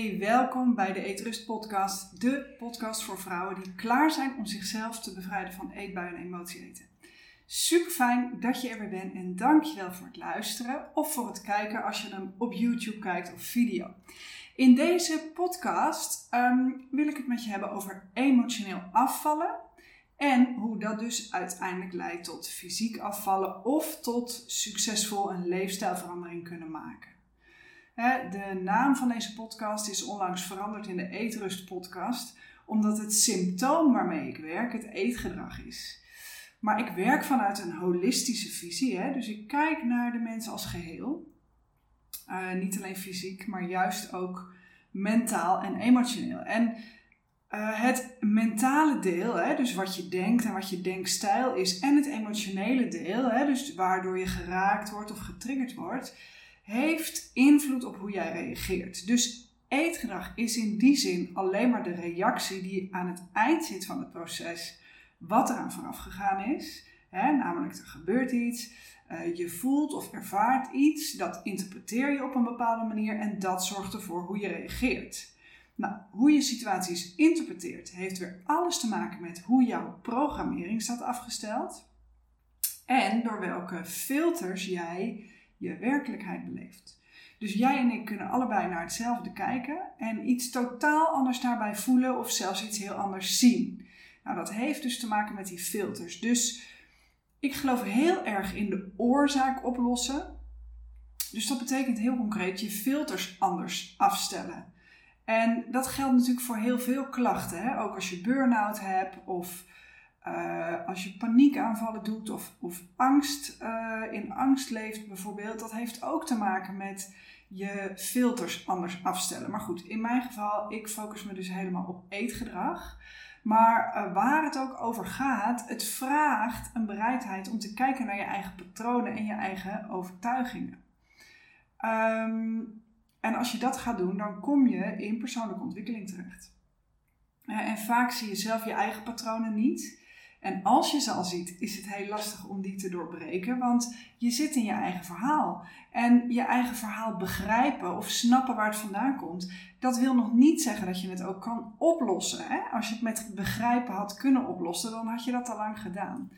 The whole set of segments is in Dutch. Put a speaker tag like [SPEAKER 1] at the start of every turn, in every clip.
[SPEAKER 1] Welkom bij de Eetrust Podcast, de podcast voor vrouwen die klaar zijn om zichzelf te bevrijden van eetbuien en emotie eten. Super fijn dat je er weer bent en dankjewel voor het luisteren of voor het kijken als je hem op YouTube kijkt of video. In deze podcast ehm, wil ik het met je hebben over emotioneel afvallen en hoe dat dus uiteindelijk leidt tot fysiek afvallen of tot succesvol een leefstijlverandering kunnen maken. De naam van deze podcast is onlangs veranderd in de Eetrust podcast, omdat het symptoom waarmee ik werk het eetgedrag is. Maar ik werk vanuit een holistische visie, hè? dus ik kijk naar de mensen als geheel. Uh, niet alleen fysiek, maar juist ook mentaal en emotioneel. En uh, het mentale deel, hè, dus wat je denkt en wat je denkstijl is, en het emotionele deel, hè, dus waardoor je geraakt wordt of getriggerd wordt, heeft invloed op hoe jij reageert. Dus eetgedrag is in die zin alleen maar de reactie die aan het eind zit van het proces, wat eraan vooraf gegaan is. Namelijk, er gebeurt iets, uh, je voelt of ervaart iets, dat interpreteer je op een bepaalde manier en dat zorgt ervoor hoe je reageert. Nou, hoe je situaties interpreteert heeft weer alles te maken met hoe jouw programmering staat afgesteld en door welke filters jij je werkelijkheid beleeft. Dus jij en ik kunnen allebei naar hetzelfde kijken en iets totaal anders daarbij voelen of zelfs iets heel anders zien. Nou, dat heeft dus te maken met die filters. Dus ik geloof heel erg in de oorzaak oplossen. Dus dat betekent heel concreet je filters anders afstellen. En dat geldt natuurlijk voor heel veel klachten. Hè? Ook als je burn-out hebt of uh, als je paniekaanvallen doet of, of angst, uh, in angst leeft bijvoorbeeld, dat heeft ook te maken met je filters anders afstellen. Maar goed, in mijn geval, ik focus me dus helemaal op eetgedrag. Maar uh, waar het ook over gaat, het vraagt een bereidheid om te kijken naar je eigen patronen en je eigen overtuigingen. Um, en als je dat gaat doen, dan kom je in persoonlijke ontwikkeling terecht. En vaak zie je zelf je eigen patronen niet. En als je ze al ziet, is het heel lastig om die te doorbreken, want je zit in je eigen verhaal. En je eigen verhaal begrijpen of snappen waar het vandaan komt, dat wil nog niet zeggen dat je het ook kan oplossen. Hè? Als je het met begrijpen had kunnen oplossen, dan had je dat al lang gedaan.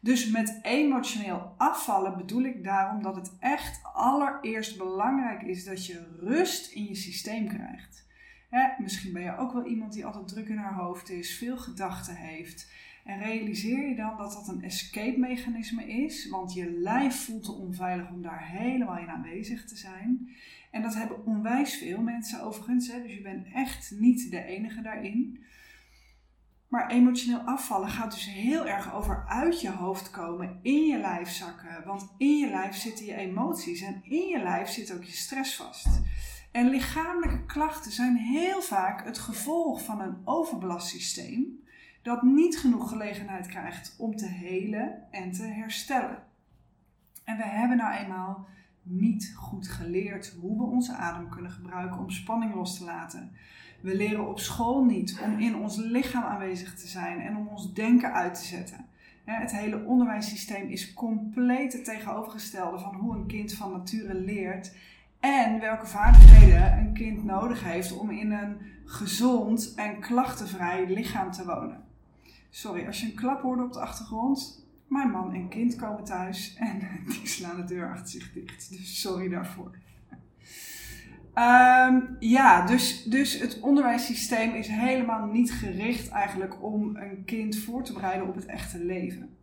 [SPEAKER 1] Dus met emotioneel afvallen bedoel ik daarom dat het echt allereerst belangrijk is dat je rust in je systeem krijgt. Hè? Misschien ben je ook wel iemand die altijd druk in haar hoofd is, veel gedachten heeft. En realiseer je dan dat dat een escape mechanisme is, want je lijf voelt te onveilig om daar helemaal in aanwezig te zijn. En dat hebben onwijs veel mensen overigens, hè? dus je bent echt niet de enige daarin. Maar emotioneel afvallen gaat dus heel erg over uit je hoofd komen, in je lijf zakken. Want in je lijf zitten je emoties en in je lijf zit ook je stress vast. En lichamelijke klachten zijn heel vaak het gevolg van een overbelast systeem dat niet genoeg gelegenheid krijgt om te helen en te herstellen. En we hebben nou eenmaal niet goed geleerd hoe we onze adem kunnen gebruiken om spanning los te laten. We leren op school niet om in ons lichaam aanwezig te zijn en om ons denken uit te zetten. Het hele onderwijssysteem is compleet het tegenovergestelde van hoe een kind van nature leert en welke vaardigheden een kind nodig heeft om in een gezond en klachtenvrij lichaam te wonen. Sorry, als je een klap hoorde op de achtergrond. Mijn man en kind komen thuis en die slaan de deur achter zich dicht. Dus sorry daarvoor. Um, ja, dus, dus het onderwijssysteem is helemaal niet gericht eigenlijk om een kind voor te bereiden op het echte leven.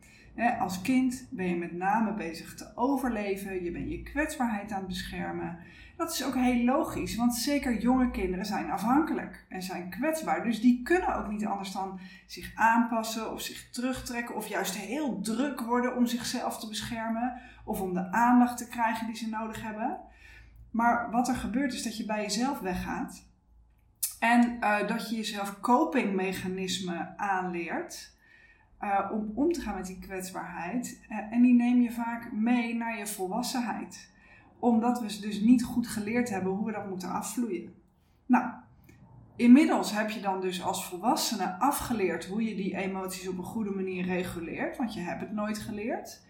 [SPEAKER 1] Als kind ben je met name bezig te overleven, je bent je kwetsbaarheid aan het beschermen. Dat is ook heel logisch, want zeker jonge kinderen zijn afhankelijk en zijn kwetsbaar. Dus die kunnen ook niet anders dan zich aanpassen of zich terugtrekken of juist heel druk worden om zichzelf te beschermen of om de aandacht te krijgen die ze nodig hebben. Maar wat er gebeurt is dat je bij jezelf weggaat en uh, dat je jezelf copingmechanismen aanleert. Uh, om om te gaan met die kwetsbaarheid. Uh, en die neem je vaak mee naar je volwassenheid omdat we ze dus niet goed geleerd hebben hoe we dat moeten afvloeien. Nou, inmiddels heb je dan dus als volwassene afgeleerd hoe je die emoties op een goede manier reguleert, want je hebt het nooit geleerd.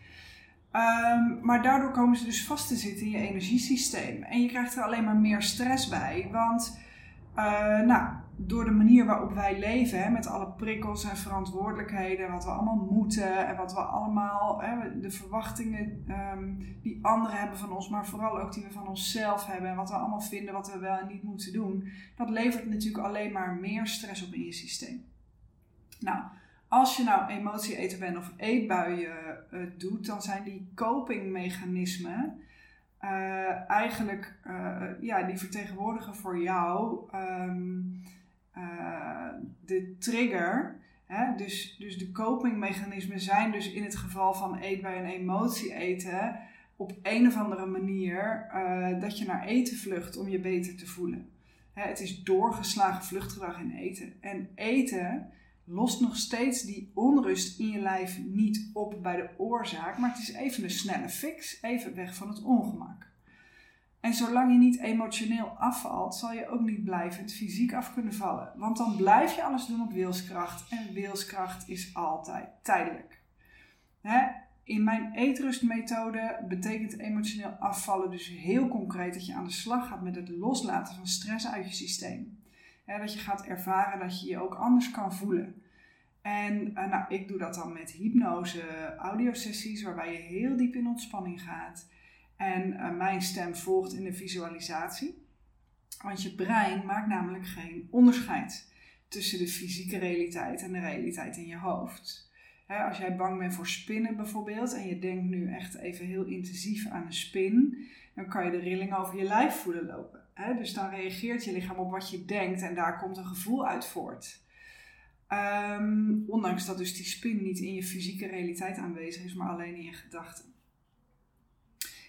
[SPEAKER 1] Um, maar daardoor komen ze dus vast te zitten in je energiesysteem. En je krijgt er alleen maar meer stress bij. Want Uh, nou, door de manier waarop wij leven, hè, met alle prikkels en verantwoordelijkheden, wat we allemaal moeten en wat we allemaal, hè, de verwachtingen um, die anderen hebben van ons, maar vooral ook die we van onszelf hebben en wat we allemaal vinden wat we wel en niet moeten doen, dat levert natuurlijk alleen maar meer stress op in je systeem. Nou, als je nou emotie eten bent of eetbuien uh, doet, dan zijn die copingmechanismen uh, eigenlijk, uh, ja, die vertegenwoordigen voor jou um, de trigger. Hè? Dus, dus de copingmechanismen zijn dus in het geval van eetbuien en emotie eten op een of andere manier dat je naar eten vlucht om je beter te voelen. Hè, het is doorgeslagen vluchtgedrag in eten. En eten lost nog steeds die onrust in je lijf niet op bij de oorzaak, maar het is even een snelle fix, even weg van het ongemak. En zolang je niet emotioneel afvalt, zal je ook niet blijvend fysiek af kunnen vallen. Want dan blijf je alles doen op wilskracht. En wilskracht is altijd tijdelijk. Hè? In mijn eetrustmethode betekent emotioneel afvallen dus heel concreet dat je aan de slag gaat met het loslaten van stress uit je systeem dat je gaat ervaren dat je je ook anders kan voelen. En eh, nou, ik doe dat dan met hypnose audiosessies waarbij je heel diep in ontspanning gaat. En uh, mijn stem volgt in de visualisatie. Want je brein maakt namelijk geen onderscheid tussen de fysieke realiteit en de realiteit in je hoofd. als jij bang bent voor spinnen bijvoorbeeld en je denkt nu echt even heel intensief aan een spin, dan kan je de rilling over je lijf voelen lopen. dus dan reageert je lichaam op wat je denkt en daar komt een gevoel uit voort. Um, ondanks dat dus die spin niet in je fysieke realiteit aanwezig is, maar alleen in je gedachten.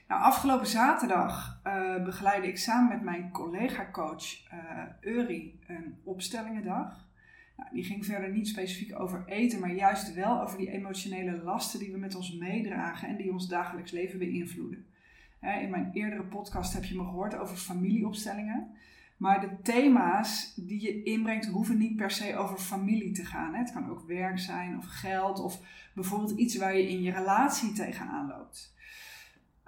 [SPEAKER 1] Nou, afgelopen zaterdag uh, begeleidde ik samen met mijn collega-coach uh, Uri een opstellingendag. Nou, die ging verder niet specifiek over eten, maar juist wel over die emotionele lasten die we met ons meedragen en die ons dagelijks leven beïnvloeden. In mijn eerdere podcast heb je me gehoord over familieopstellingen. Maar de thema's die je inbrengt hoeven niet per se over familie te gaan. Het kan ook werk zijn of geld of bijvoorbeeld iets waar je in je relatie tegenaan loopt.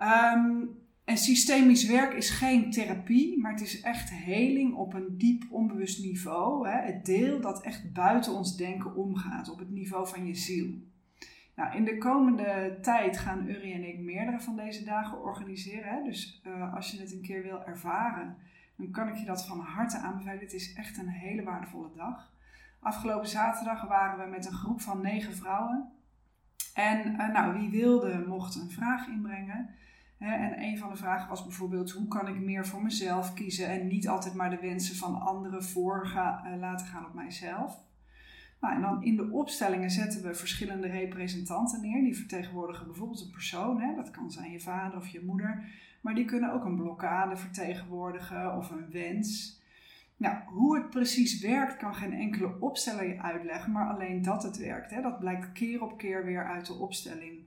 [SPEAKER 1] Um, en systemisch werk is geen therapie, maar het is echt heling op een diep onbewust niveau. Hè? Het deel dat echt buiten ons denken omgaat, op het niveau van je ziel. Nou, in de komende tijd gaan Uri en ik meerdere van deze dagen organiseren. Hè? Dus uh, als je het een keer wil ervaren, dan kan ik je dat van harte aanbevelen. Het is echt een hele waardevolle dag. Afgelopen zaterdag waren we met een groep van negen vrouwen. En uh, nou, wie wilde, mocht een vraag inbrengen. En een van de vragen was bijvoorbeeld: hoe kan ik meer voor mezelf kiezen en niet altijd maar de wensen van anderen voor uh, laten gaan op mijzelf? Nou, en dan in de opstellingen zetten we verschillende representanten neer. Die vertegenwoordigen bijvoorbeeld een persoon. Hè? Dat kan zijn je vader of je moeder. Maar die kunnen ook een blokkade vertegenwoordigen of een wens. Nou, hoe het precies werkt kan geen enkele opsteller je uitleggen, maar alleen dat het werkt. Hè? Dat blijkt keer op keer weer uit de opstelling.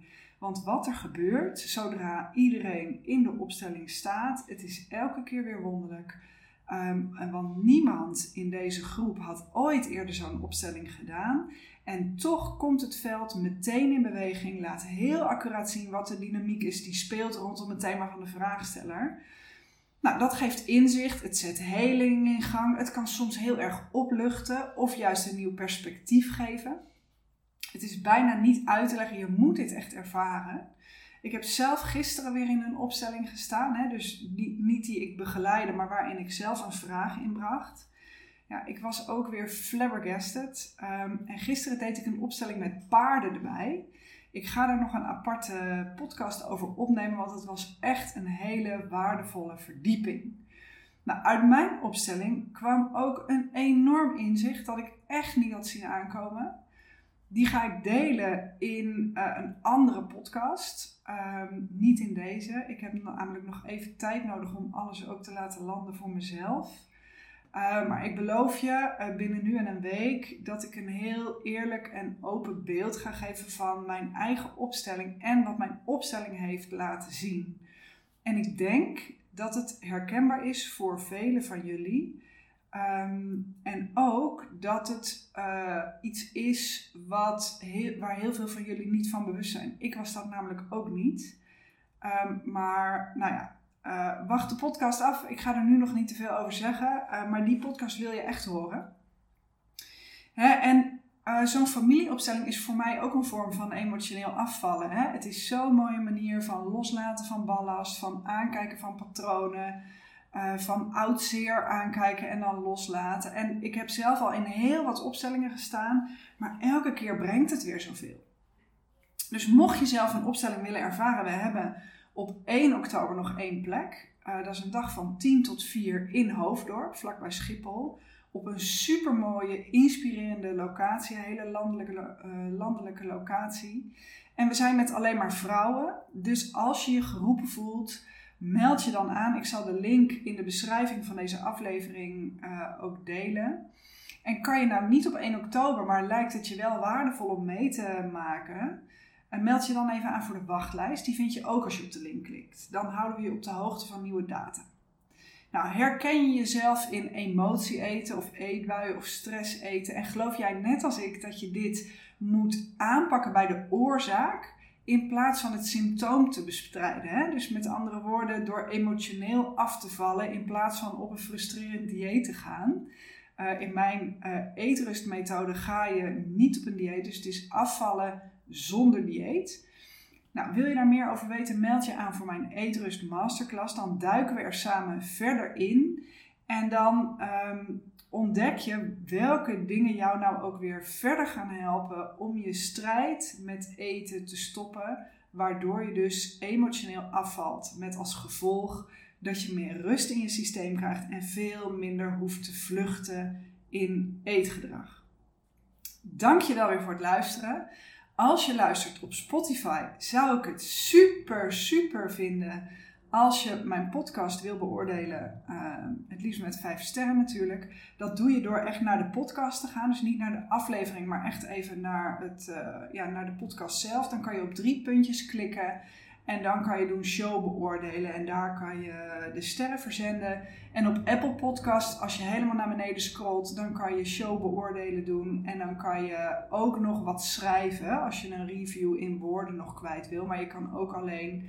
[SPEAKER 1] Want wat er gebeurt zodra iedereen in de opstelling staat, het is elke keer weer wonderlijk. Um, want niemand in deze groep had ooit eerder zo'n opstelling gedaan. En toch komt het veld meteen in beweging, laat heel accuraat zien wat de dynamiek is die speelt rondom het thema van de vraagsteller. Nou, dat geeft inzicht, het zet heling in gang, het kan soms heel erg opluchten of juist een nieuw perspectief geven. Het is bijna niet uit te leggen, je moet dit echt ervaren. Ik heb zelf gisteren weer in een opstelling gestaan, hè, dus niet die ik begeleide, maar waarin ik zelf een vraag inbracht. Ja, ik was ook weer flabbergasted. Um, en gisteren deed ik een opstelling met paarden erbij. Ik ga daar nog een aparte podcast over opnemen, want het was echt een hele waardevolle verdieping. Nou, uit mijn opstelling kwam ook een enorm inzicht dat ik echt niet had zien aankomen. Die ga ik delen in uh, een andere podcast. Um, niet in deze. Ik heb namelijk nog even tijd nodig om alles ook te laten landen voor mezelf. Uh, maar ik beloof je uh, binnen nu en een week dat ik een heel eerlijk en open beeld ga geven van mijn eigen opstelling en wat mijn opstelling heeft laten zien. En ik denk dat het herkenbaar is voor velen van jullie. Um, en ook dat het uh, iets is wat waar heel veel van jullie niet van bewust zijn. Ik was dat namelijk ook niet. Um, maar nou ja, uh, wacht de podcast af. Ik ga er nu nog niet te veel over zeggen, uh, maar die podcast wil je echt horen. Hè? En zo'n familieopstelling is voor mij ook een vorm van emotioneel afvallen. Hè? Het is zo'n mooie manier van loslaten van ballast, van aankijken van patronen, van oud zeer aankijken en dan loslaten. En ik heb zelf al in heel wat opstellingen gestaan, maar elke keer brengt het weer zoveel. Dus mocht je zelf een opstelling willen ervaren, we hebben op 1 oktober nog één plek. Uh, dat is een dag van 10 tot 4 in Hoofddorp, vlakbij Schiphol. Op een supermooie, inspirerende locatie, een hele landelijke, uh, landelijke locatie. En we zijn met alleen maar vrouwen. Dus als je je geroepen voelt, meld je dan aan. Ik zal de link in de beschrijving van deze aflevering uh, ook delen. En kan je nou niet op 1 oktober, maar lijkt het je wel waardevol om mee te maken, en meld je dan even aan voor de wachtlijst. Die vind je ook als je op de link klikt. Dan houden we je op de hoogte van nieuwe data. Nou, herken je jezelf in emotie eten of eetbuien of stress eten? En geloof jij net als ik dat je dit moet aanpakken bij de oorzaak in plaats van het symptoom te bestrijden? Hè? Dus met andere woorden, door emotioneel af te vallen in plaats van op een frustrerend dieet te gaan. Uh, in mijn uh, eetrustmethode ga je niet op een dieet, dus het is afvallen zonder dieet. Nou, wil je daar meer over weten, meld je aan voor mijn Eetrust Masterclass. Dan duiken we er samen verder in. En dan um, ontdek je welke dingen jou nou ook weer verder gaan helpen om je strijd met eten te stoppen. Waardoor je dus emotioneel afvalt. Met als gevolg dat je meer rust in je systeem krijgt en veel minder hoeft te vluchten in eetgedrag. Dank je wel weer voor het luisteren. Als je luistert op Spotify, zou ik het super, super vinden als je mijn podcast wil beoordelen. Uh, het liefst met vijf sterren natuurlijk. Dat doe je door echt naar de podcast te gaan. Dus niet naar de aflevering, maar echt even naar, het, uh, ja, naar de podcast zelf. Dan kan je op drie puntjes klikken. En dan kan je doen show beoordelen en daar kan je de sterren verzenden. En op Apple Podcast, als je helemaal naar beneden scrolt, dan kan je show beoordelen doen. En dan kan je ook nog wat schrijven als je een review in woorden nog kwijt wil. Maar je kan ook alleen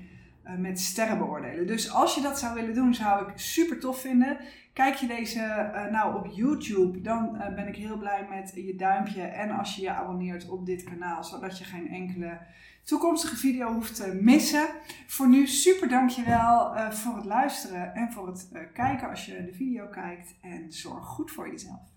[SPEAKER 1] met sterren beoordelen. Dus als je dat zou willen doen, zou ik super tof vinden. Kijk je deze uh, nou op YouTube, dan uh, ben ik heel blij met je duimpje. En als je je abonneert op dit kanaal, zodat je geen enkele toekomstige video hoeft te missen. Voor nu super dankjewel uh, voor het luisteren en voor het kijken als je de video kijkt. En zorg goed voor jezelf.